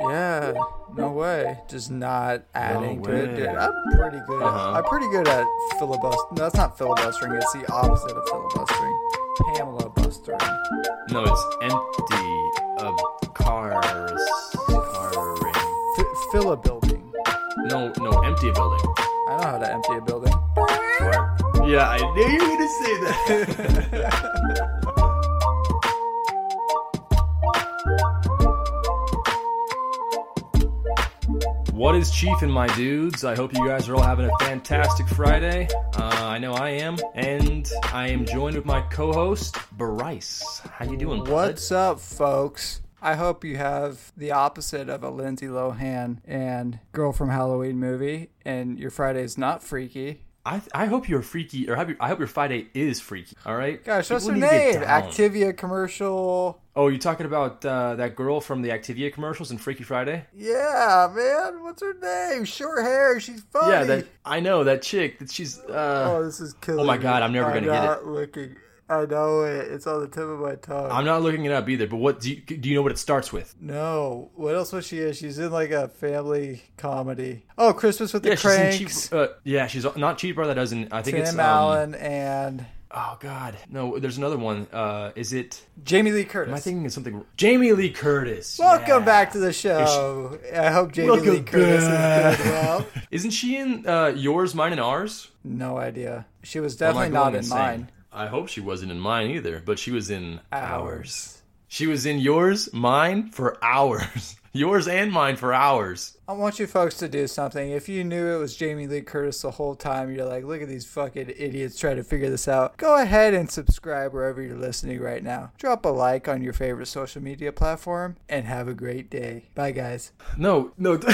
Yeah, no way. Just not adding to it. Dude, I'm pretty good. Uh-huh. I'm pretty good at filibustering. No, that's not filibustering. It's the opposite of filibustering. Pamela bustering. No, it's empty of cars. Carring. F- fill a building. No, no, empty a building. I know how to empty a building. Yeah, I knew you were gonna say that. What is Chief and my dudes? I hope you guys are all having a fantastic Friday. Uh, I know I am, and I am joined with my co-host Bryce. How you doing? bud? What's up, folks? I hope you have the opposite of a Lindsay Lohan and Girl from Halloween movie, and your Friday is not freaky. I I hope you're freaky, or I hope your Friday is freaky. All right. Gosh, what's her People need to get name? Activia commercial. Oh, you talking about uh, that girl from the Activia commercials in Freaky Friday? Yeah, man. What's her name? Short hair. She's funny. Yeah, that I know that chick. That she's. Uh, Oh, this is killing. Oh my me. God, I'm never gonna get it. not Looking. I know it. It's on the tip of my tongue. I'm not looking it up either. But what do you do? You know what it starts with? no. What else was she in? She's in like a family comedy. Oh, Christmas with the Yeah, she's in Kranks. cheap. Uh, yeah, she's not cheap brother. That doesn't. I think Tim it's. Um, Allen and oh God, no. There's another one. Uh, is it? Jamie Lee Curtis. Am I thinking of something? Jamie Lee Curtis. Welcome yeah. back to the show. I hope Jamie Welcome Lee Curtis back. is doing well. Isn't she in uh, yours, mine, and ours? No idea. She was definitely not in insane? mine. I hope she wasn't in mine either, but she was in ours. Ours. She was in yours, mine for hours. yours and mine for hours. I want you folks to do something. If you knew it was Jamie Lee Curtis the whole time, you're like, look at these fucking idiots trying to figure this out. Go ahead and subscribe wherever you're listening right now. Drop a like on your favorite social media platform and have a great day. Bye, guys. No, no.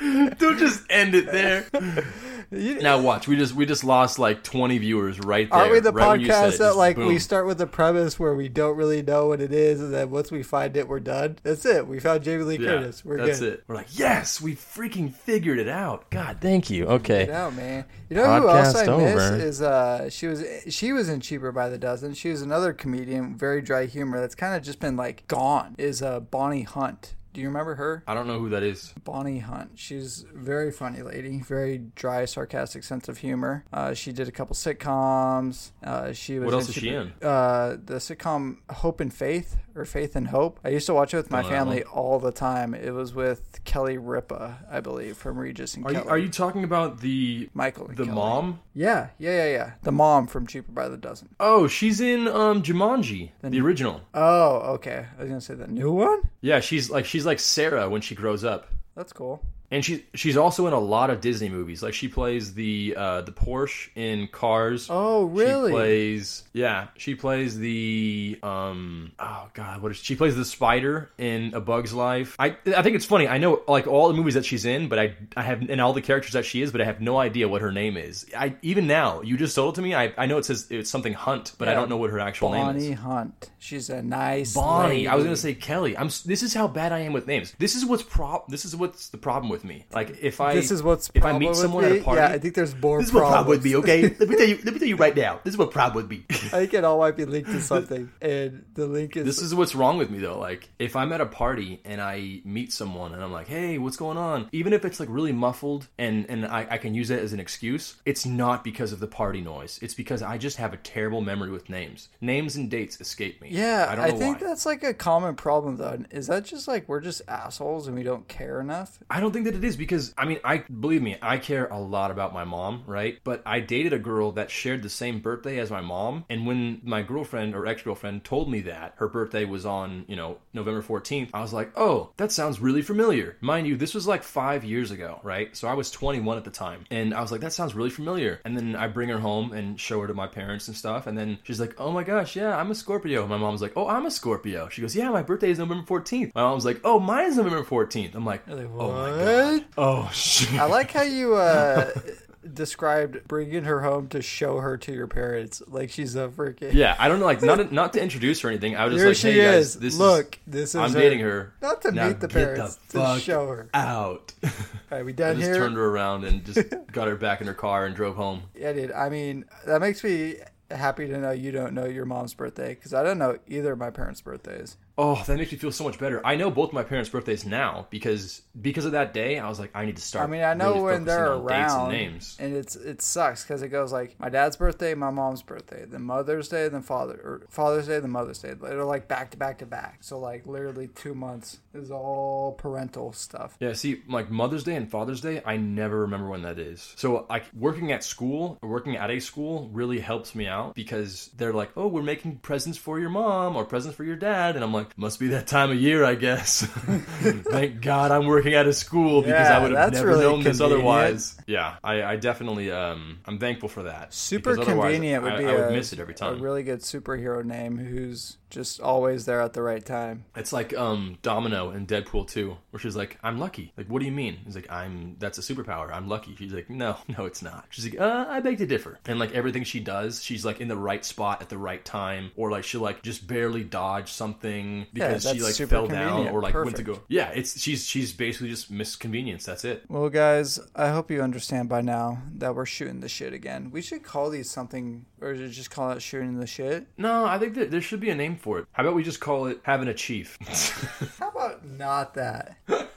Don't just end it there. You- Now watch. We just we just lost like 20 viewers right there. Aren't we the right when you said podcast it, that like we start with the premise where we don't really know what it is, and then once we find it, we're done? That's it. We found Jamie Lee Yeah, Curtis. We're that's good. it. We're like, yes, we freaking figured it out. God, thank you. Okay. No man. You know who else I Podcast miss is uh she was she was in Cheaper by the Dozen. She was another comedian, very dry humor that's kind of just been like gone. Is uh Bonnie Hunt. Do you remember her? I don't know who that is. Bonnie Hunt. She's a very funny lady, very dry, sarcastic sense of humor. Uh, she did a couple sitcoms. Uh, she was. What else in is she in? Uh, the sitcom Hope and Faith or Faith and Hope. I used to watch it with my family all the time. It was with Kelly Ripa, I believe, from Regis and Are you Kelly. are you talking about the Michael and the Kelly. mom? Yeah, yeah, yeah, yeah. The mom from Cheaper by the Dozen. Oh, she's in um Jumanji, the original. Oh, okay. I was gonna say the new one. Yeah, she's like she's like Sarah when she grows up. That's cool. And she she's also in a lot of Disney movies. Like she plays the uh, the Porsche in Cars. Oh, really? She plays yeah. She plays the um oh god what is she plays the spider in A Bug's Life. I I think it's funny. I know like all the movies that she's in, but I I have and all the characters that she is, but I have no idea what her name is. I even now you just told it to me. I I know it says it's something Hunt, but I don't know what her actual name is. Bonnie Hunt. She's a nice Bonnie. I was gonna say Kelly. I'm. This is how bad I am with names. This is what's prob. This is what's the problem with me. Like if I This is what's if I meet someone me. at a party. Yeah, I think there's more. this is what problem would be. Okay, let me tell you. Let me tell you right now. This is what problem would be. I think it all might be linked to something, and the link is. This is what's wrong with me though. Like if I'm at a party and I meet someone and I'm like, "Hey, what's going on?" Even if it's like really muffled and and I, I can use that as an excuse, it's not because of the party noise. It's because I just have a terrible memory with names. Names and dates escape me. yeah, I I, don't know think why. that's like a common problem though. Is that just like we're just assholes and we don't care enough? I don't think that it is because I mean I believe me I care a lot about my mom right? But I dated a girl that shared the same birthday as my mom. And when my girlfriend or ex girlfriend told me that her birthday was on you know November 14th I was like oh that sounds really familiar. Mind you this was like five years ago right? So I was 21 at the time. And I was like that sounds really familiar. And then I bring her home and show her to my parents and stuff. And then she's like oh my gosh yeah I'm a Scorpio. My mom's like oh I'm a Scorpio. She goes yeah my birthday is November 14th my mom's like oh mine is November 14th I'm like Like, oh my what? God Oh shit! I like how you uh, described bringing her home to show her to your parents, like she's a freaking. Yeah, I don't know, like not not to introduce her or anything. I was just Here like, she hey guys, is. this Look, is this is. I'm her. dating her. Not to Now meet the get the parents, to fuck show her. out. All right, we I done just here. turned her around and just got her back in her car and drove home. Yeah, dude. I mean, that makes me happy to know you don't know your mom's birthday because I don't know either of my parents' birthdays. Oh, that makes me feel so much better. I know both my parents' birthdays now because because of that day. I was like, I need to start. I mean, I know really when they're focusing on dates and around, names. and it's it sucks because it goes like my dad's birthday, my mom's birthday, then Mother's Day, then Father or Father's Day, then Mother's Day. They're like back to back to back. So like literally two months is all parental stuff. Yeah, see, like Mother's Day and Father's Day, I never remember when that is. So, like, working at school, working at a school really helps me out because they're like, oh, we're making presents for your mom or presents for your dad. And I'm like, must be that time of year, I guess. Thank God I'm working at a school because Yeah, I would have never really known this otherwise. Yeah, I, I definitely, um, I'm thankful for that. Super convenient would I, be I a, would miss it every a really good superhero name who's just always there at the right time. It's like um Domino in Deadpool 2, where she's like, "I'm lucky." Like, what do you mean? He's like, "I'm that's a superpower. I'm lucky." She's like, "No, no, it's not." She's like, "Uh, I beg to differ." And like everything she does, she's like in the right spot at the right time, or like she'll like just barely dodge something because she like fell down or like went to go. Yeah, it's she's she's basically just misconvenience. That's it. Well, guys, I hope you understand by now that we're shooting the shit again. We should call these something, or just call it shooting the shit? No, I think that there should be a name for it. How about we just call it having a chief? How about not that?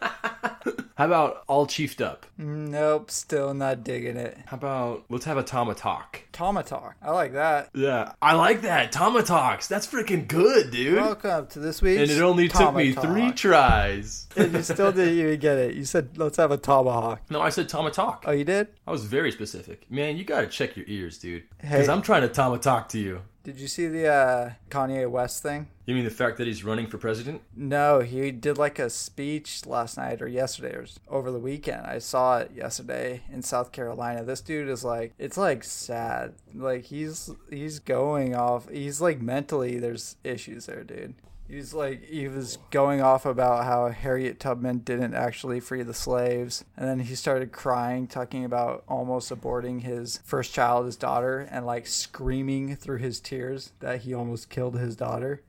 How about all chiefed up? Nope, still not digging it. How about let's have a Tama talk? Tomatalk. I like that. Yeah, I like that. Tama talks. That's freaking good, dude. Welcome to this week's and it only took me three tries. and you still didn't even get it. You said, let's have a tomahawk. No, I said Tama talk. Oh, you did? I was very specific. Man, you gotta check your ears, dude. Hey. Because I'm trying to Tama talk to you. Did you see the uh, Kanye West thing? You mean the fact that he's running for president? No, he did like a speech last night or yesterday or over the weekend. I saw it yesterday in South Carolina. This dude is like, it's like sad. Like he's he's going off. He's like mentally, there's issues there, dude. He's like he was going off about how Harriet Tubman didn't actually free the slaves, and then he started crying, talking about almost aborting his first child, his daughter, and like screaming through his tears that he almost killed his daughter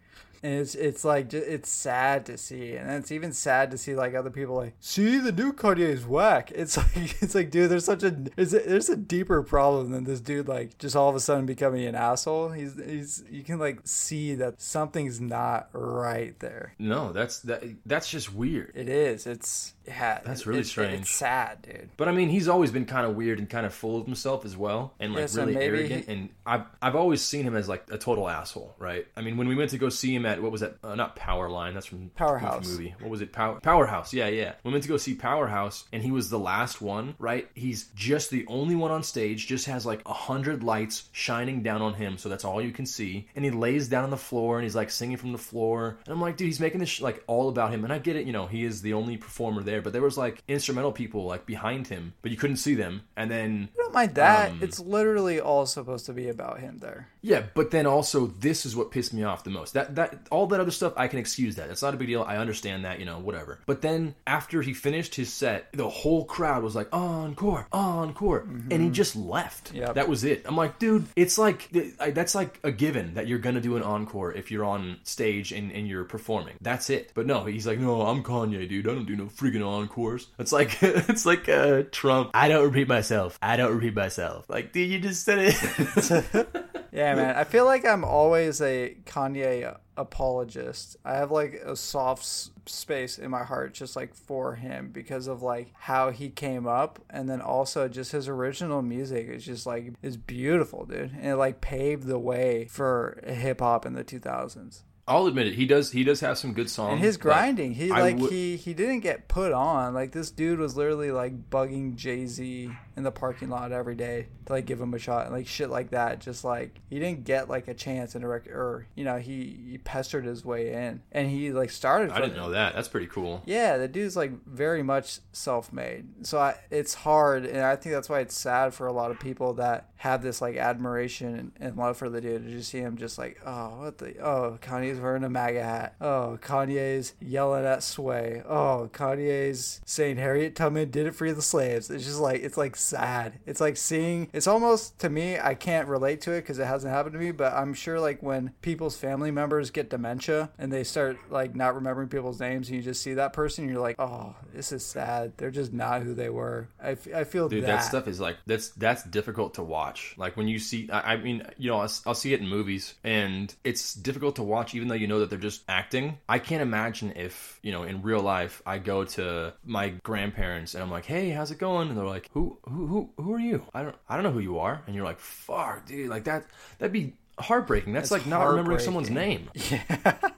and it's it's like it's sad to see, and it's even sad to see like other people like see the new Kanye is whack. It's like it's like dude, there's such a there's a, there's a deeper problem than this dude like just all of a sudden becoming an asshole. He's he's you can like see that something's not right there. No, that's that. That's just weird. It is. It's yeah. That's really it- strange. It's sad, dude. But I mean, he's always been kind of weird and kind of full of himself as well, and like Yeah, so really arrogant. he- And I've I've always seen him as like a total asshole, right? I mean, when we went to go see him at what was that? Uh, not Powerline. That's from Powerhouse. Movie. What was it? Power Powerhouse. Yeah, yeah. We went to go see Powerhouse, and he was the last one, right? He's just the only one on stage. Just has like a hundred lights shining down on him, so that's all you can see. And he lays down on the floor and he's like singing from the floor. And I'm like, dude, he's making this sh- like all about him. And I get it, you know, he is the only performer there, but there was like instrumental people like behind him, but you couldn't see them. And then I don't mind that. Um, it's literally all supposed to be about him there. yeah, but then also this is what pissed me off the most. That that all that other stuff I can excuse that. That's not a big deal. I understand that, you know, whatever. But then after he finished his set, the whole crowd was like encore, encore, and he just left. Yep. That was it. I'm like, dude, it's like that's like a given that you're gonna do an encore if you're on stage and, and you're performing. That's it. But no, he's like, no, I'm Kanye, dude. I don't do no freaking encores. It's like it's like uh, Trump. I don't repeat myself. I don't repeat myself. Like, dude, you just said it. Yeah, man. I feel like I'm always a Kanye apologist. I have like a soft space in my heart just like for him because of like how he came up and then also just his original music is just like is beautiful, dude. And it like paved the way for hip hop in the 2000s. I'll admit it. He does. He does have some good songs. And his grinding, he I like would- he he didn't get put on. Like this dude was literally like bugging Jay Z in the parking lot every day to like give him a shot and like shit like that. Just like he didn't get like a chance in a record, or you know he he pestered his way in, and he like started. I didn't know that. That's pretty cool. Yeah, the dude's like very much self-made. So I, it's hard, and I think that's why it's sad for a lot of people that have this like admiration and, and love for the dude to just see him just like, oh, what the, oh, Kanye's wearing a MAGA hat. Oh, Kanye's yelling at Sway. Oh, Kanye's saying Harriet Tubman did it free the slaves. It's just like it's like sad. It's like seeing. It's almost to me. I can't relate to it because it hasn't happened to me, but I'm sure like when people's family members get dementia and they start like not remembering people's names, and you just see that person, you're like, oh, this is sad. They're just not who they were. I, f- I feel Dude, that. that stuff is like that's that's difficult to watch. watch. Like when you see, I, I mean, you know, I'll, I'll see it in movies, and it's difficult to watch, even though you know that they're just acting. I can't imagine if you know in real life I go to my grandparents and I'm like, "Hey, how's it going?" And they're like, "Who, who, who, who are you? I don't, I don't know who you are." And you're like, "Fuck, dude, like that, that'd be." Heartbreaking. That's, That's like not remembering someone's name. Yeah,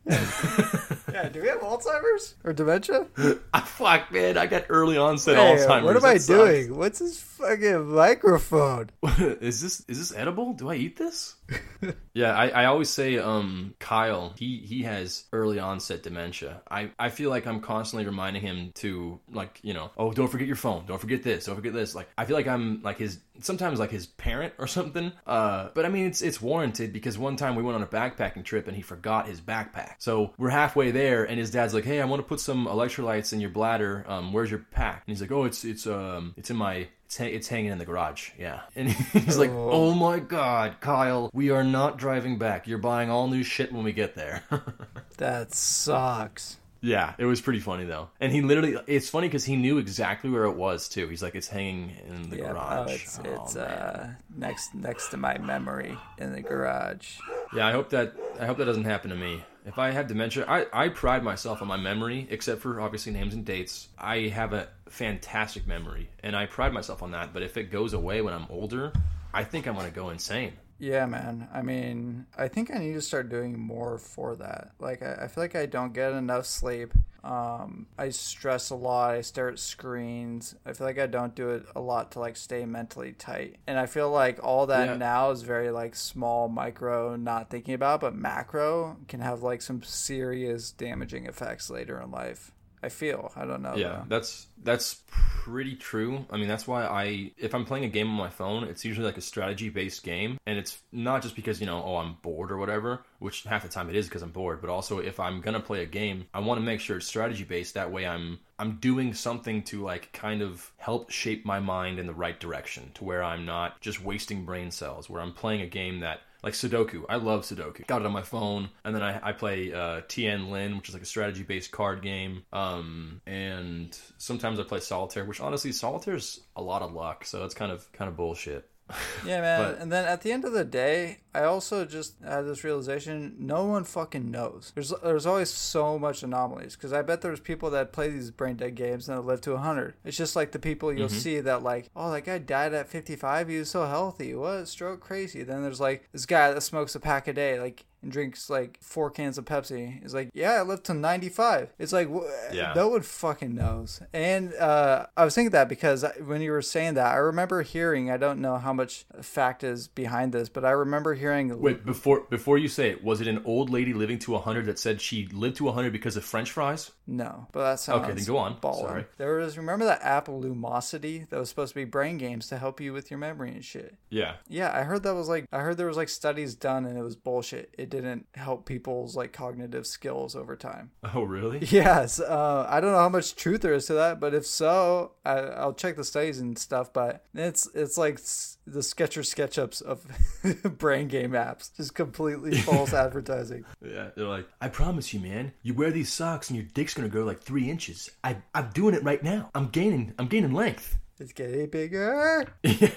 yeah, do we have Alzheimer's or dementia? Ah, fuck, man, I got early onset Hey, Alzheimer's. what am I That sucks. doing? What's this fucking microphone? is this is this edible? Do I eat this? yeah, I, I always say um Kyle, he he has early onset dementia. I, I feel like I'm constantly reminding him to like, you know, oh don't forget your phone, don't forget this, don't forget this. Like I feel like I'm like his sometimes like his parent or something. Uh but I mean it's it's warranted because one time we went on a backpacking trip and he forgot his backpack. So we're halfway there and his dad's like, Hey, I want to put some electrolytes in your bladder. Um, where's your pack? And he's like, Oh, it's it's um it's in my it's, ha- it's hanging in the garage. Yeah. And he's like, oh my God, Kyle, we are not driving back. You're buying all new shit when we get there. That sucks. yeah, it was pretty funny though. And he literally, it's funny because he knew exactly where it was too. He's like, it's hanging in the Yeah, garage. oh, it's Oh, it's uh next next to my memory in the garage. Yeah, I hope that I hope that doesn't happen to me. If I have dementia, I, I pride myself on my memory, except for obviously names and dates. I have a fantastic memory, and I pride myself on that. But if it goes away when I'm older, I think I'm gonna go insane. Yeah, man. I mean, I think I need to start doing more for that. Like, I, I feel like I don't get enough sleep. Um, I stress a lot. I stare at screens. I feel like I don't do it a lot to like stay mentally tight. And I feel like all that Yeah. now is very like small, micro, not thinking about, but macro can have like some serious damaging effects later in life. I feel. I don't know. Yeah, though. that's that's pretty true. I mean, that's why I if I'm playing a game on my phone, it's usually like a strategy based game, and it's not just because you know oh I'm bored or whatever, which half the time it is because I'm bored, but also if I'm gonna play a game, I want to make sure it's strategy based. That way, I'm I'm doing something to like kind of help shape my mind in the right direction, to where I'm not just wasting brain cells. Where I'm playing a game that like Sudoku. I love Sudoku. Got it on my phone, and then I, I play uh, Tien Len, which is like a strategy-based card game. Um, and sometimes I play Solitaire, which honestly, Solitaire's a lot of luck, so it's kind of kind of bullshit. Yeah, man. But- and then at the end of the day, I also just had this realization: no one fucking knows. There's there's always so much anomalies because I bet there's people that play these brain dead games and live to hundred. It's just like the people you'll Mm-hmm. see that like, oh, that guy died at 55. He was so healthy. What stroke crazy? Then there's like this guy that smokes a pack a day, like. And drinks like four cans of Pepsi. Is like, yeah, I lived to 95. It's like, wh- Yeah. no one fucking knows. And uh, I was thinking that because when you were saying that, I remember hearing. I don't know how much fact is behind this, but I remember hearing. Wait, before before you say it, was it an old lady living to 100 that said she lived to 100 because of French fries? No, but that sounds Okay, then go on. ballin'. Sorry. There was remember that app Lumosity that was supposed to be brain games to help you with your memory and shit. Yeah. Yeah, I heard that was like I heard there was like studies done and it was bullshit. It didn't help people's like cognitive skills over time. Oh, really? Yes, uh, I don't know how much truth there is to that, but if so, I, I'll check the studies and stuff. But it's it's like the Sketcher SketchUps of brain game apps, just completely false advertising. Yeah, they're like, I promise you, man. You wear these socks and your dick's gonna grow like three inches. I, I'm doing it right now. I'm gaining, I'm gaining length. It's getting bigger. Yeah.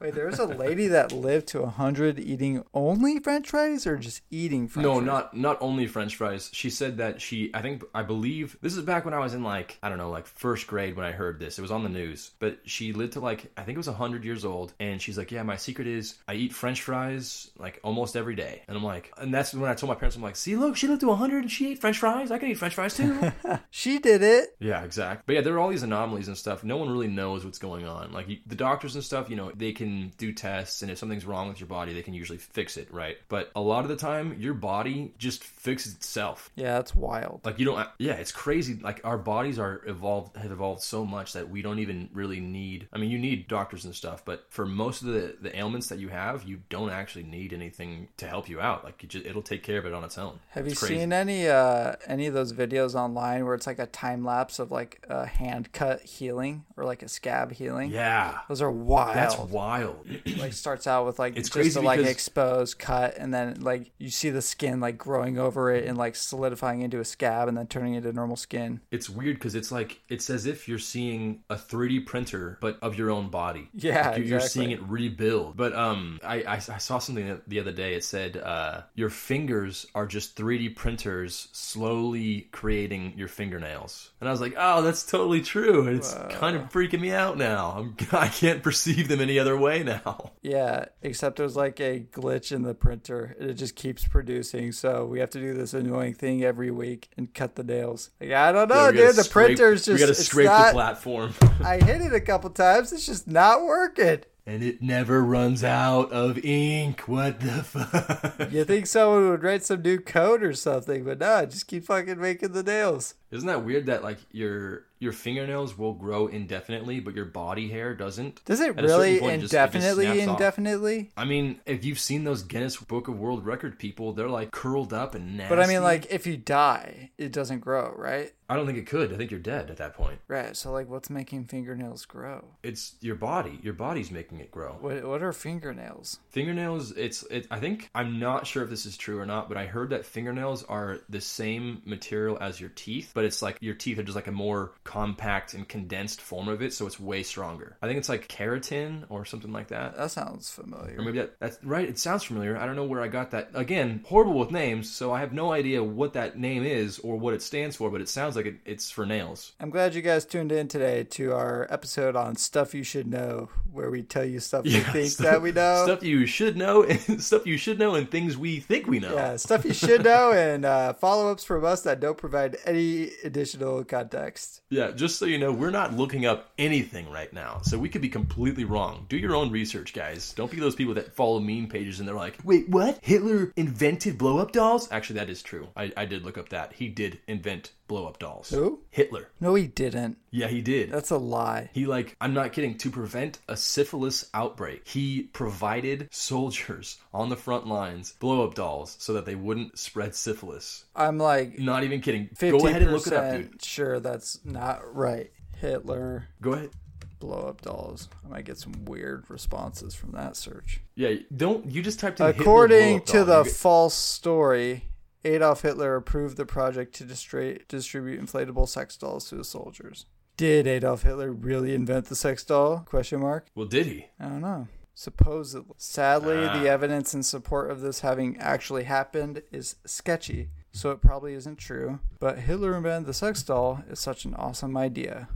Wait, there was a lady that lived to hundred eating only French fries, or just eating French no, fries? not not only French fries. She said that she, I think, I believe this is back when I was in like I don't know, like first grade when I heard this. It was on the news, but she lived to like I think it was hundred years old, and she's like, yeah, my secret is I eat French fries like almost every day, and I'm like, and that's when I told my parents, I'm like, see, look, she lived to hundred and she ate French fries. I can eat French fries too. She did it. Yeah, exactly. But yeah, there are all these anomalies and stuff. No one really knows what's going on. Like the doctors and stuff, you know, they can do tests, and if something's wrong with your body, they can usually fix it, right? But a lot of the time, your body just fixes itself. Yeah, that's wild. Like you don't. Yeah, it's crazy. Like our bodies are evolved, have evolved so much that we don't even really need. I mean, you need doctors and stuff, but for most of the the ailments that you have, you don't actually need anything to help you out. Like you just, it'll take care of it on its own. Have you crazy. seen any uh any of those videos online where it's like a time lapse of like a hand cut healing or like a scab healing? Yeah. Those are wild. That's wild. Wild. like starts out with like It's just crazy a, like exposed cut, and then like you see the skin like growing over it and like solidifying into a scab, and then turning into normal skin. It's weird because it's like it's as if you're seeing a 3D printer, but of your own body. Yeah, Like, you're, you're exactly. seeing it rebuild. But um, I, I I saw something the other day. It said uh, your fingers are just 3D printers slowly creating your fingernails, and I was like, oh, that's totally true. And it's kind of freaking me out now. I'm, I can't perceive them any other way now. Yeah, except there's like a glitch in the printer, it just keeps producing. So we have to do this annoying thing every week and cut the nails. Like I don't know, Yeah, dude. The scrape- printer's just we gotta scrape not- the platform. I hit it a couple times. It's just not working. and it never runs out of ink. What the fuck? You think someone would write some new code or something, but no, just keep fucking making the nails. Isn't that weird that like your your fingernails will grow indefinitely, but your body hair doesn't? Does it At really point, it just- just indefinitely? off. indefinitely? I mean, if you've seen those Guinness Book of World Record people, they're like curled up and nasty. But I mean, like, if you die, it doesn't grow, right? I don't think it could. I think you're dead at that point. Right. So, like, what's making fingernails grow? It's your body. Your body's making it grow. What What are fingernails? Fingernails. It's. It, I think I'm not sure if this is true or not, but I heard that fingernails are the same material as your teeth, but it's like your teeth are just like a more compact and condensed form of it, so it's way stronger. I think it's like keratin or something like that. That sounds familiar. Or maybe that, that's right. It sounds familiar. I don't know where I got that. Again, horrible with names, so I have no idea what that name is or what it stands for. But it sounds like it, it's for nails. I'm glad you guys tuned in today to our episode on stuff you should know, where we tell you stuff we think stuff, that we know. Stuff you should know, and stuff you should know, and things we think we know. Yeah, stuff you should know, and uh, follow ups from us that don't provide any additional context. Yeah, just so you know, we're not looking up anything right now, so we could be completely wrong. Do your own research, guys. Don't be those people that follow meme pages and they're like, "Wait, what? Hitler invented blow up dolls?" Actually, that is true. I, I did look up that he did invent blow up dolls. Who? Hitler. No, he didn't. Yeah, he did. That's a lie. He like I'm not kidding to prevent a syphilis outbreak. He provided soldiers on the front lines blow up dolls so that they wouldn't spread syphilis. I'm like Not even kidding. 50% Go ahead and look it up, dude. sure that's not right. Hitler Go ahead. blow up dolls. I might get some weird responses from that search. Yeah, don't you just typed in Hitler According to doll, the false story, Adolf Hitler approved the project to distra- distribute inflatable sex dolls to his soldiers. Did Adolf Hitler really invent the sex doll? Question mark. Well, did he? I don't know. Supposedly. Sadly, Ah. the evidence in support of this having actually happened is sketchy, so it probably isn't true. But Hitler invented the sex doll is such an awesome idea.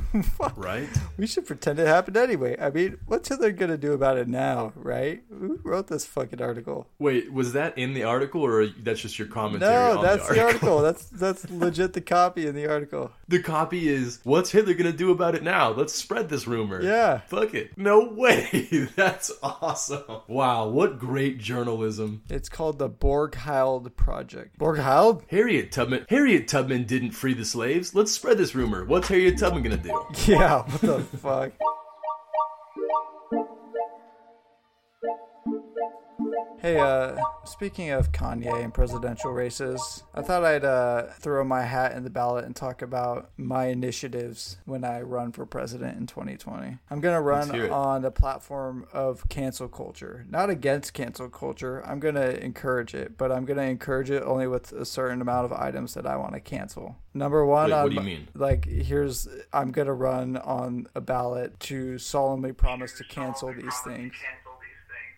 Right? We should pretend it happened anyway. I mean, what's Hitler gonna do about it now, right? Who wrote this fucking article? Wait, was that in the article or that's just your commentary No, that's the the article? article. That's that's legit the copy in the article. The copy is what's Hitler gonna do about it now? Let's spread this rumor. Yeah. Fuck it. No way. That's awesome. Wow, what great journalism. It's called the Borghild Project. Borghild? Harriet Tubman Harriet Tubman didn't free the slaves. Let's spread this rumor. What's Harriet Tubman gonna do? Yeah, what the fuck? Hey, uh, speaking of Kanye and presidential races, I thought I'd uh, throw my hat in the ballot and talk about my initiatives when I run for president in 2020. I'm going to run on a platform of cancel culture, not against cancel culture. I'm going to encourage it, but I'm going to encourage it only with a certain amount of items that I want to cancel. Number one, Wait, what do you mean? like here's I'm gonna run on a ballot to solemnly promise to cancel these things.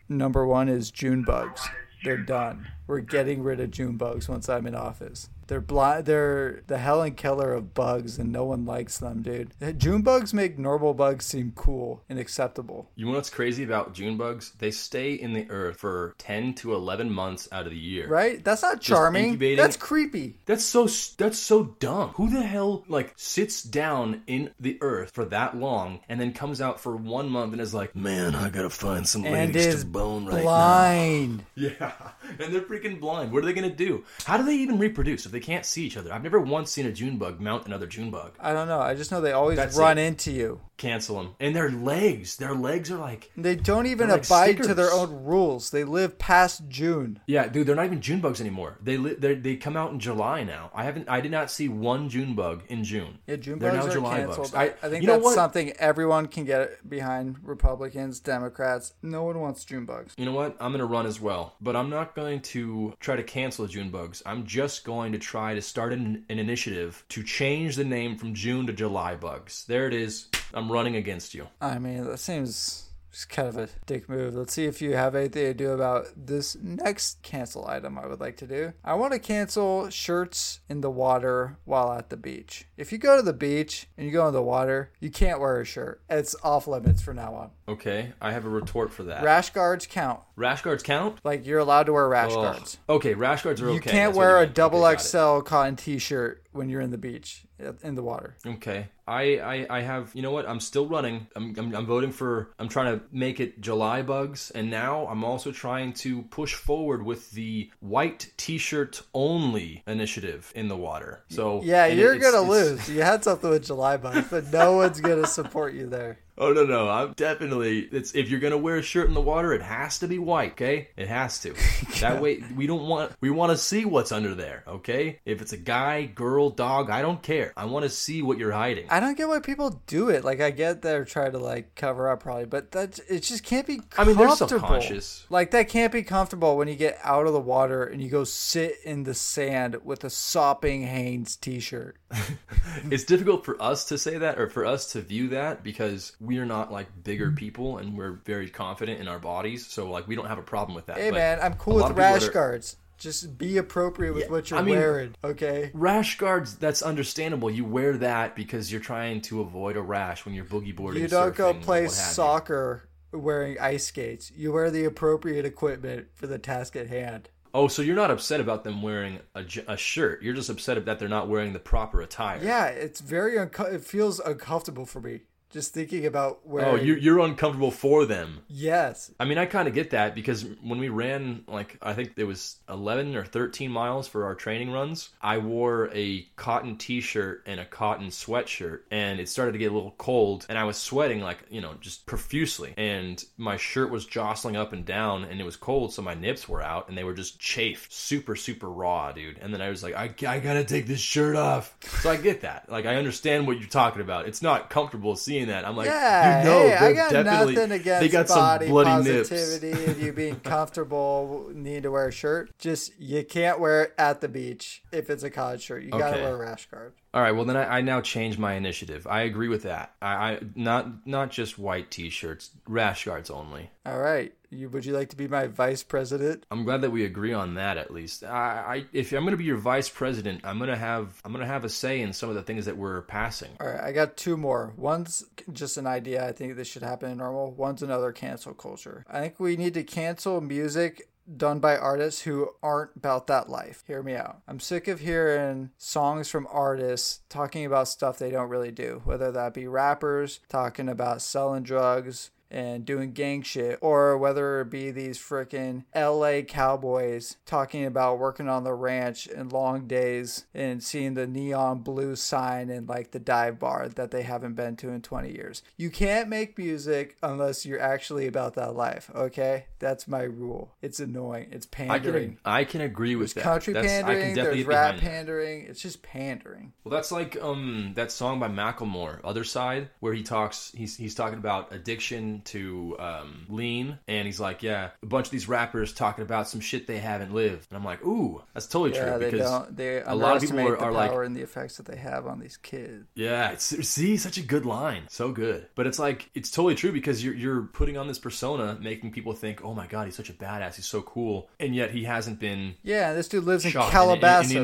Number one is June bugs. They're done. We're getting rid of June bugs once I'm in office. They're blind. They're the Helen Keller of bugs, and no one likes them, dude. Eh, June bugs make normal bugs seem cool and acceptable. You know what's crazy about June bugs? They stay in the earth for 10 to 11 months out of the year. Right? That's not charming. That's creepy. That's so that's so dumb. Who the hell like sits down in the earth for that long and then comes out for one month and is like, "Man, I gotta find some And ladies to bone right blind. now." Yeah, and they're freaking blind. What are they gonna do? How do they even reproduce if they can't see each other? I've never once seen a June bug mount another June bug. I don't know. I just know they always That's run it. into you. Cancel them. And their legs, their legs are like, They don't even like abide to their own rules. They live past June. yeah, dude, they're not even June bugs anymore. They li- they they come out in July now. I haven't, I did not see one June bug in June. Yeah, June They're bugs now are July canceled. bugs. I, I- think that's something everyone can get behind. Republicans, Democrats. No one wants June bugs. You know what? I'm going to run as well, but I'm not going to try to cancel June bugs. I'm just going to try to start an, an initiative to change the name from June to July bugs. There it is. I'm running against you. I mean, that seems just kind of a dick move. Let's see if you have anything to do about this next cancel item I would like to do. I want to cancel shirts in the water while at the beach. If you go to the beach and you go in the water, you can't wear a shirt. It's off limits from now on. Okay, I have a retort for that. Rash guards count. rash guards count? Like you're allowed to wear rash Ugh. guards. Okay, rash guards are okay. You can't That's wear a mean. double Okay. XL cotton t-shirt when you're in the beach in the water. Okay. I, I, I have, you know what? I'm still running. I'm, I'm, I'm voting for, I'm trying to make it July bugs. And now I'm also trying to push forward with the white t shirt only initiative in the water. So, Yeah, you're it's- gonna it's- lose. You had something with July bugs, but no one's gonna support you there. Oh, no, no. I'm definitely, it's, if you're going to wear a shirt in the water, it has to be white, okay? It has to. That way, we don't want, we want to see what's under there, okay? If it's a guy, girl, dog, I don't care. I want to see what you're hiding. I don't get why people do it. Like I get they're trying to like cover up probably, but that it just can't be I mean, they're subconscious. Like that can't be comfortable when you get out of the water and you go sit in the sand with a sopping Hanes t-shirt. it's difficult for us to say that or for us to view that because we are not like Mm-hmm. bigger people and we're very confident in our bodies so like we don't have a problem with that Hey But man, I'm cool with rash are- guards. Just be appropriate with Yeah, what you're I mean- wearing, okay? rash guards that's understandable you wear that because you're trying to avoid a rash when you're boogie boarding You don't go play have you. soccer wearing ice skates. You wear the appropriate equipment for the task at hand. oh so you're not upset about them wearing a, a, shirt you're just upset that they're not wearing the proper attire Yeah, it's very unco- it feels uncomfortable for me just thinking about oh, where oh wearing. you, you're uncomfortable for them yes, I mean, I kind of get that because when we ran, like, I think it was 11 or 13 miles for our training runs, I wore a cotton t shirt and a cotton sweatshirt, and it started to get a little cold, and I was sweating, like, you know, just profusely. And my shirt was jostling up and down, and it was cold, so my nips were out, and they were just chafed, super, super raw, dude. And then I was like, I, I gotta take this shirt off. So I get that. Like, I understand what you're talking about. It's not comfortable seeing that. I'm like, yeah. you know, hey, I got definitely, nothing against they got body some bloody nips. positivity and you being comfortable needing to wear a shirt. Just you can't wear it at the beach if it's a college shirt. You gotta wear a rash guard. All right, well then I, I now change my initiative. I agree with that. I, I not not just white t-shirts, rash guards only. All right. You would you like to be my vice president? I'm glad that we agree on that at least. I, I if I'm going to be your vice president, I'm going to have I'm going to have a say in some of the things that we're passing. All right, I got two more. One's just an idea. I think this should happen in normal. One's another cancel culture. I think we need to cancel music done by artists who aren't about that life. Hear me out. I'm sick of hearing songs from artists talking about stuff they don't really do, whether that be rappers talking about selling drugs and doing gang shit, or whether it be these freaking LA cowboys talking about working on the ranch and long days and seeing the neon blue sign in like the dive bar that they haven't been to in 20 years. You can't make music unless you're actually about that life, okay? That's my rule. It's annoying. It's I pandering. can I can agree with There's that. country That's, I pandering, can definitely there's rap that. pandering. It's just pandering. Well, that's like um that song by Macklemore, "Other Side," where he talks. He's he's talking about addiction to um, lean, and he's like, "Yeah, a bunch of these rappers talking about some shit they haven't lived." And I'm like, "Ooh, that's totally Yeah, true." they Because don't. They a lot of people are, the are like, power and the effects that they have on these kids. Yeah, it's, see, such a good line, so good. But it's like it's totally true because you're you're putting on this persona, making people think, "Oh my god, he's such a badass, he's so cool," and yet he hasn't been. Yeah, this dude lives in Shot in- in- Calabasas. in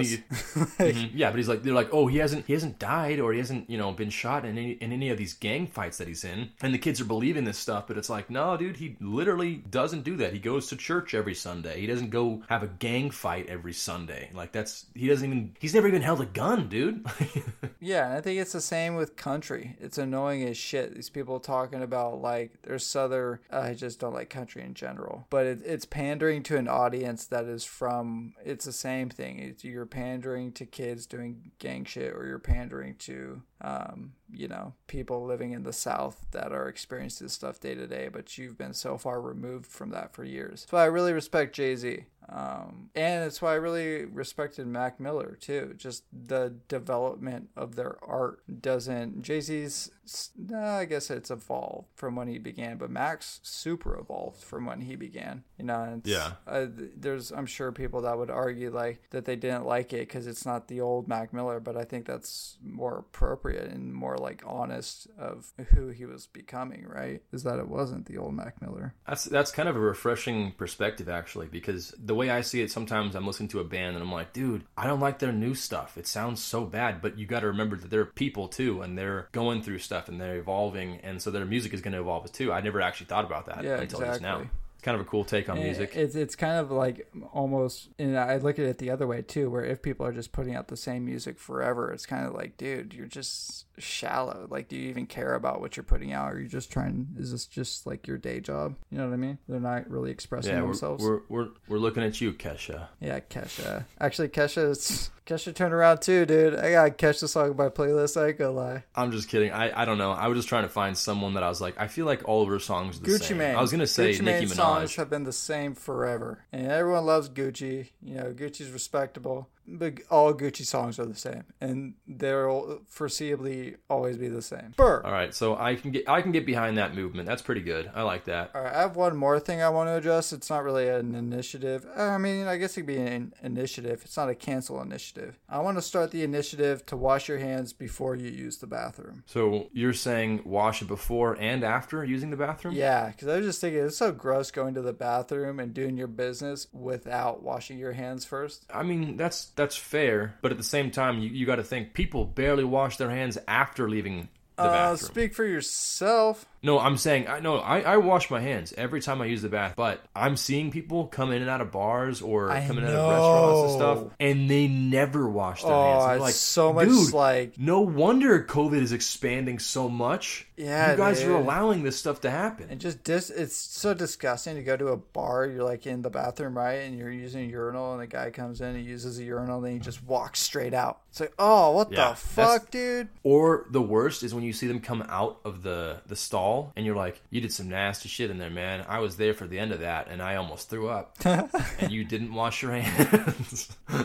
any- Mhm, Yeah, but he's like they're like, "Oh, he hasn't he hasn't died or he hasn't you know been shot in any in any of these gang fights that he's in," and the kids are believing this stuff, but it's like, no, dude, he literally doesn't do that. He goes to church every Sunday. He doesn't go have a gang fight every Sunday. Like that's he doesn't even he's never even held a gun, dude. Yeah, I think it's the same with country. It's annoying as shit. These people talking about like their southern. I just don't like country in general, but it, it's pandering to an audience that is from. It's the same thing. It's, you're pandering to kids doing gang shit, or you're pandering to, um, you know, people living in the South that are experiencing this stuff day to day. But you've been so far removed from that for years. So I really respect Jay Z. Um, and it's why I really respected Mac Miller too. Just the development of their art doesn't. Jay Z's, nah, I guess it's evolved from when he began, but Mac's super evolved from when he began. You know, it's, Yeah. Uh, there's, I'm sure people that would argue like that they didn't like it because it's not the old Mac Miller, but I think that's more appropriate and more like honest of who he was becoming. Right? Is that it wasn't the old Mac Miller? That's that's kind of a refreshing perspective actually, because the way I see it, sometimes I'm listening to a band and I'm like, dude, I don't like their new stuff. It sounds so bad, but you got to remember that they're people too, and they're going through stuff and they're evolving, and so their music is going to evolve too. I never actually thought about that Yeah, until just now. It's kind of a cool take on eh, music. It's it's kind of like almost, and I look at it the other way too, where if people are just putting out the same music forever, it's kind of like, dude, you're just shallow. Like, do you even care about what you're putting out? Or are you just trying? Is this just like your day job? You know what I mean? They're not really expressing yeah, we're, themselves. we're we're we're looking at you, Kesha. yeah, Kesha. Actually, Kesha, Kesha turned around too, dude. I got Kesha song on my playlist. I ain't gonna lie. I'm just kidding. I, I don't know. I was just trying to find someone that I was like, I feel like all of her songs are the Gucci same. Mane. I was gonna say Gucci Nicki Mane songs have been the same forever, and everyone loves Gucci. You know, Gucci's respectable, but all Gucci songs are the same, and they'll foreseeably always be the same. Burr. All right, so I can get I can get behind that movement. That's pretty good. I like that. All right, I have one more thing I want to address. It's not really an initiative. I mean, I guess it could be an initiative. It's not a cancel initiative. I want to start the initiative to wash your hands before you use the bathroom. So you're saying wash it before and after using the bathroom? Yeah, because I was just thinking it's so gross going to the bathroom and doing your business without washing your hands first. I mean, that's that's fair, but at the same time, you, you got to think people barely wash their hands after leaving the Uh, bathroom. speak for yourself. No, I'm saying I no, I, I wash my hands every time I use the bath. But I'm seeing people come in and out of bars or I come in and out of restaurants and stuff, and they never wash their Oh, hands. I'm like, so much dude, like no wonder COVID is expanding so much. Yeah, you guys are allowing this stuff to happen. and just dis- it's so disgusting to go to a bar. You're like in the bathroom, right, and you're using a urinal, and the guy comes in and uses a urinal, and then he just walks straight out. It's like, oh, what Yeah, the fuck, dude? Or the worst is when you see them come out of the the stall and you're like, you did some nasty shit in there, man. I was there for the end of that and I almost threw up. and you didn't wash your hands.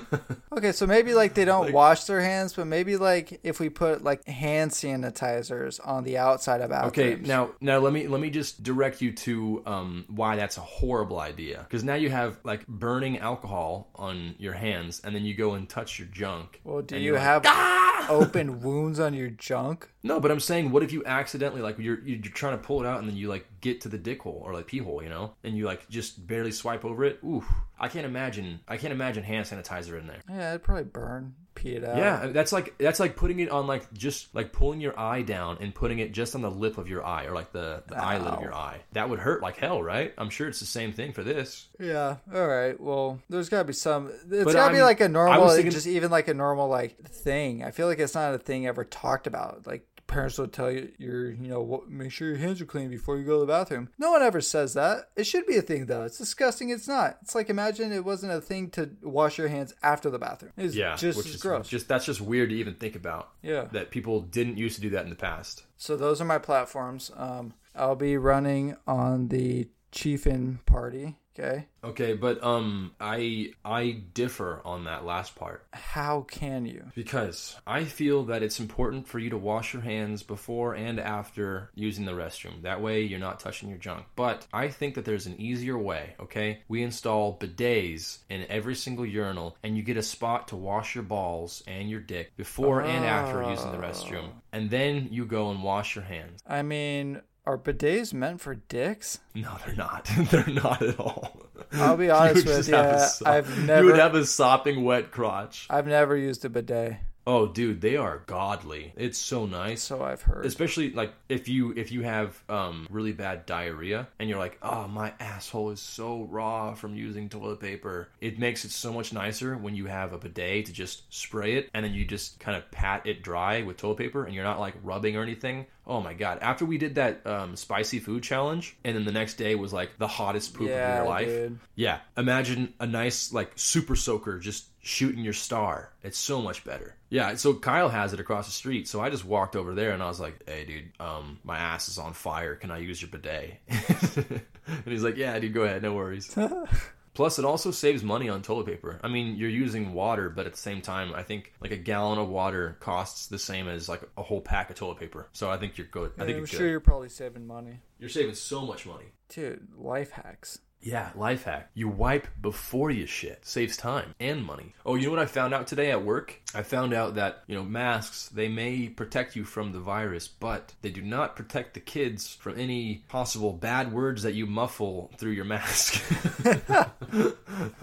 Okay, so maybe like they don't wash their hands, but maybe like if we put like hand sanitizers on the outside of bathrooms. okay, now now let me let me just direct you to um, why that's a horrible idea. Because now you have like burning alcohol on your hands, and then you go and touch your junk. well, do you you're like, have "Ah!" open wounds on your junk? No, but I'm saying, what if you accidentally like you're you're trying to pull it out and then you like get to the dick hole or like pee hole, you know, and you like just barely swipe over it? Ooh, I can't imagine. I can't imagine hand sanitizer in there. Yeah, it'd probably burn, pee it out. Yeah, that's like that's like putting it on like just like pulling your eye down and putting it just on the lip of your eye or like the, the eyelid of your eye. That would hurt like hell, right? I'm sure it's the same thing for this. Yeah. All right. Well, there's got to be some. It's But got to be I'm- like a normal, thinking- just even like a normal like thing. I feel like it's not a thing ever talked about. Like parents will tell you, you're, you know, what, make sure your hands are clean before you go to the bathroom. No one ever says that. It should be a thing though. It's disgusting. It's not. It's like imagine it wasn't a thing to wash your hands after the bathroom. It's Yeah, just which as is gross. just that's just weird to even think about. yeah. That people didn't used to do that in the past. So those are my platforms. Um, I'll be running on the Chiefin party. Okay. Okay, but um, I I differ on that last part. How can you? Because I feel that it's important for you to wash your hands before and after using the restroom. That way you're not touching your junk. But I think that there's an easier way, okay? We install bidets in every single urinal and you get a spot to wash your balls and your dick before and after using the restroom. And then you go and wash your hands. I mean, are bidets meant for dicks? No, they're not. they're not at all. I'll be honest would with you. So- I've never. You would have a sopping wet crotch. I've never used a bidet. Oh, dude, they are godly. It's so nice. So I've heard. Especially like if you if you have um, really bad diarrhea and you're like, oh, my asshole is so raw from using toilet paper. It makes it so much nicer when you have a bidet to just spray it and then you just kind of pat it dry with toilet paper and you're not like rubbing or anything. Oh my god! After we did that um, spicy food challenge, and then the next day was like the hottest poop Yeah, of your life. dude. Yeah, imagine a nice like super soaker just shooting your star. It's so much better. Yeah, so Kyle has it across the street, so I just walked over there and I was like, "Hey, dude, um, my ass is on fire. Can I use your bidet?" and he's like, "Yeah, dude, go ahead, no worries." Plus, it also saves money on toilet paper. I mean, you're using water, but at the same time, I think like a gallon of water costs the same as like a whole pack of toilet paper. So I think you're good. I think I'm you're sure good. you're probably saving money. You're saving so much money. Dude, life hacks. Yeah, life hack. You wipe before you shit. Saves time and money. Oh, you know what I found out today at work? I found out that, you know, masks, they may protect you from the virus, but they do not protect the kids from any possible bad words that you muffle through your mask.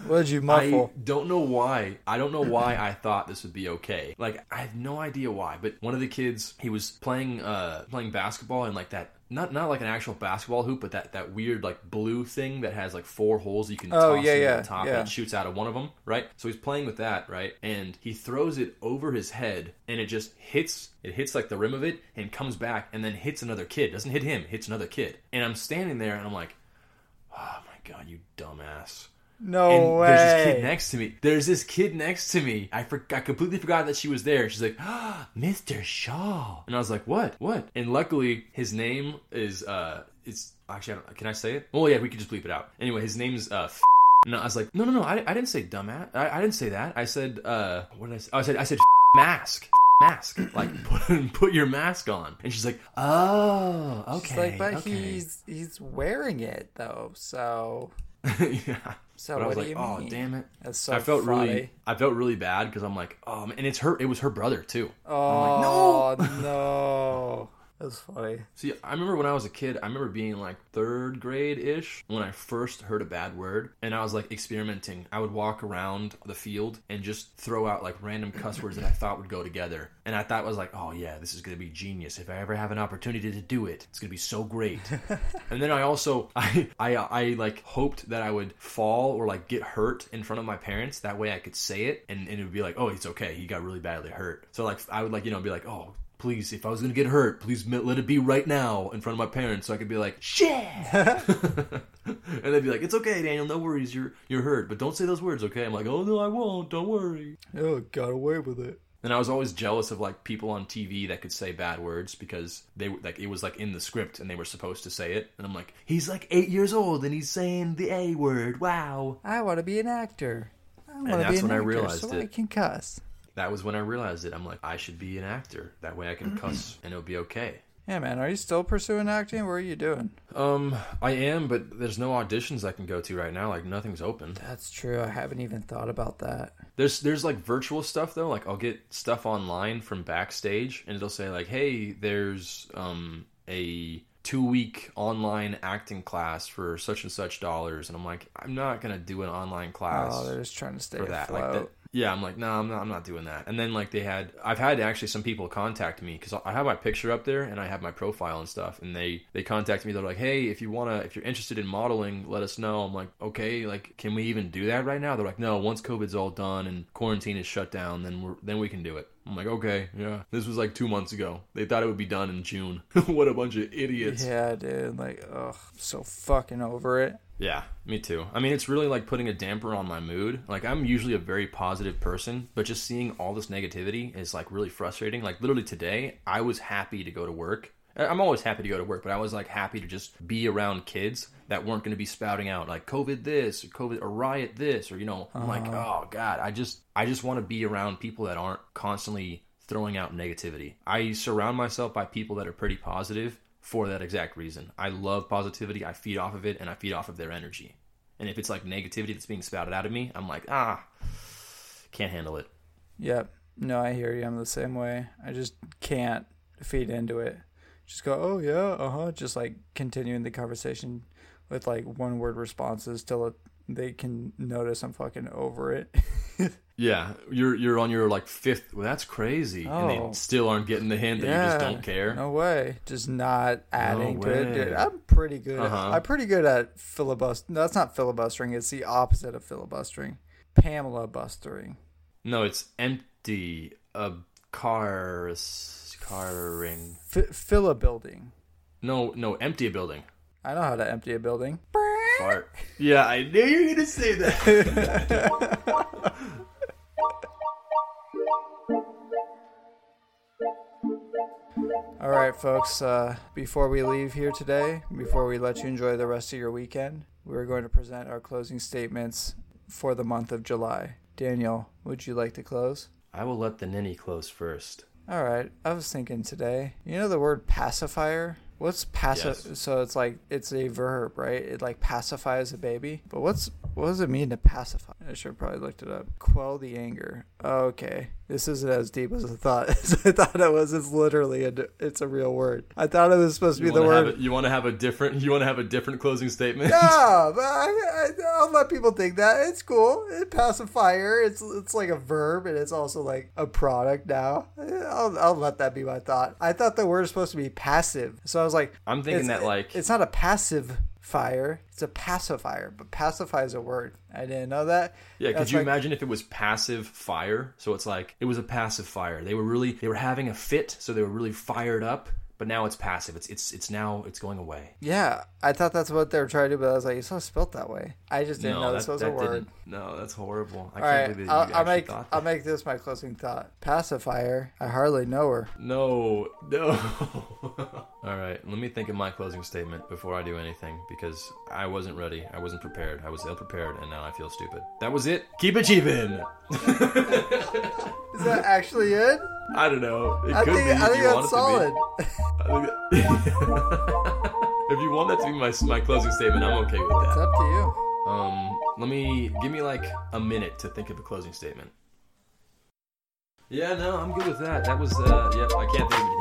What did you muffle? I don't know why. I don't know why I thought this would be okay. Like I have no idea why, but one of the kids, he was playing uh playing basketball and like that not not like an actual basketball hoop, but that that weird like blue thing that has like four holes you can Oh, toss yeah, into yeah, the top yeah. and it shoots out of one of them, right? So he's playing with that, right? And he throws it over his head and it just hits it hits like the rim of it and comes back and then hits another kid. Doesn't hit him, hits another kid. And I'm standing there and I'm like, "Oh my god, you dumbass." No and way. there's this kid next to me. There's this kid next to me. I for, I completely forgot that she was there. She's like, ah, Mr. Shaw, and I was like, what, what? And luckily, his name is uh, it's actually, I don't, can I say it? Oh yeah, we could just bleep it out. Anyway, his name's uh. F- and I was like, no, no, no, I, I didn't say dumbass. I, I didn't say that. I said, uh, what did I say? Oh, I said, I said mask. Mask, like put, put your mask on, and she's like, "Oh, okay." It's like, but okay. he's he's wearing it though. So yeah. So But I was do like, you "Oh, mean? damn it!" That's so I felt really, I felt really bad because I'm like, oh, man, and it's her. It was her brother too. Oh no no. That's funny. See, I remember when I was a kid, I remember being like third grade ish when I first heard a bad word, and I was like experimenting. I would walk around the field and just throw out like random cuss words that I thought would go together, and I thought was like, oh yeah, this is gonna be genius. If I ever have an opportunity to do it, it's gonna be so great. and then I also, I, I, I like hoped that I would fall or like get hurt in front of my parents. That way I could say it, and, and it would be like, oh, it's okay. He got really badly hurt. So like I would like you know be like, oh please, if I was gonna get hurt, please let it be right now in front of my parents, so I could be like, shit, and they'd be like, it's okay, Daniel, no worries, you're you're hurt, but don't say those words, okay? I'm like, oh no, I won't, don't worry. Oh, got away with it. And I was always jealous of like people on TV that could say bad words because they like it was like in the script and they were supposed to say it, and I'm like, he's like eight years old and he's saying the A word, wow. I want to be an actor. I want to be an when I actor realized so I can cuss. That was when I realized it. I'm like, I should be an actor. That way I can cuss and it'll be okay. Yeah, man. Are you still pursuing acting? What are you doing? Um, I am, but there's no auditions I can go to right now. Like nothing's open. That's true. I haven't even thought about that. There's there's like virtual stuff though. Like I'll get stuff online from backstage, and it'll say like, "Hey, there's um a two week online acting class for such and such dollars," and I'm like, I'm not gonna do an online class Oh, they're just trying to stay for that. afloat. Like that. Yeah, I'm like, no, I'm not. I'm not doing that. And then like they had, I've had actually some people contact me because I have my picture up there and I have my profile and stuff, and they they contact me. They're like, hey, if you wanna, if you're interested in modeling, let us know. I'm like, okay, like, can we even do that right now? They're like, no, once COVID's all done and quarantine is shut down, then we're then we can do it. I'm like, okay, yeah. This was like two months ago. They thought it would be done in June. what a bunch of idiots. Yeah, dude. Like, ugh, I'm so fucking over it. Yeah, me too. I mean, it's really like putting a damper on my mood. Like, I'm usually a very positive person, but just seeing all this negativity is like really frustrating. Like, literally today, I was happy to go to work. I'm always happy to go to work, but I was like happy to just be around kids that weren't going to be spouting out like COVID this or COVID or riot this or you know, I'm like, uh-huh. oh god, I just I just want to be around people that aren't constantly throwing out negativity. I surround myself by people that are pretty positive for that exact reason. I love positivity. I feed off of it and I feed off of their energy. And if it's like negativity that's being spouted out of me, I'm like, ah, can't handle it. Yep. No, I hear you. I'm the same way. I just can't feed into it. Just go, oh yeah, uh huh. Just like continuing the conversation with like one word responses till it they can notice I'm fucking over it. Yeah, you're you're on your like fifth. Well, that's crazy, and Oh. they still aren't getting the hint that you just don't care. No way. Just not adding to it. Dude, I'm pretty good. Uh-huh. I'm pretty good at filibustering. No, that's not filibustering. It's the opposite of filibustering. Pamela bustering. No, it's empty. A car carring. F- building. No, no, empty a building. I know how to empty a building. Fart. Yeah, I knew you were gonna say that. All right, folks. Uh, before we leave here today, before we let you enjoy the rest of your weekend, we're going to present our closing statements for the month of July. Daniel, would you like to close? I will let the ninny close first. All right. I was thinking today. You know the word pacifier? What's passive? Yes. So it's like it's a verb, right? It like pacifies a baby. But what's what does it mean to pacify? I should have probably looked it up. Quell the anger. Okay, this isn't as deep as I thought. I thought it was. It's literally a it's a real word. I thought it was supposed to be the wanna word. a- you want to have a different? You want to have a different closing statement? Yeah, but I, I, I'll let people think that it's cool. It, pacifier. It's it's like a verb, and it's also like a product now. I'll, I'll let that be my thought. I thought the word is supposed to be passive, so I was like, I'm thinking that like it's not a passive fire. It's a pacifier, but pacify is a word. I didn't know that. Yeah, could you like- imagine if it was passive fire? So it's like it was a passive fire. They were really they were having a fit, so they were really fired up. But now it's passive. It's it's it's now it's going away. Yeah, I thought that's what they were trying to do, but I was like, it's not spelled that way. I just didn't know no, this that, was a word. No, that's horrible. I All can't right, believe that I'll, you I'll make thought I'll make this my closing thought. Pacifier. I hardly know her. No, no. All right, let me think of my closing statement before I do anything because I wasn't ready. I wasn't prepared. I was ill prepared, and now I feel stupid. That was it. Keep it cheapin'. Is that actually it? I don't know. It I could think be. I think that's it to be. solid. I think that- if you want that to be my my closing statement, I'm okay with that. It's up to you. Um, let me give me like a minute to think of a closing statement. Yeah, no, I'm good with that. That was uh, yep. I can't think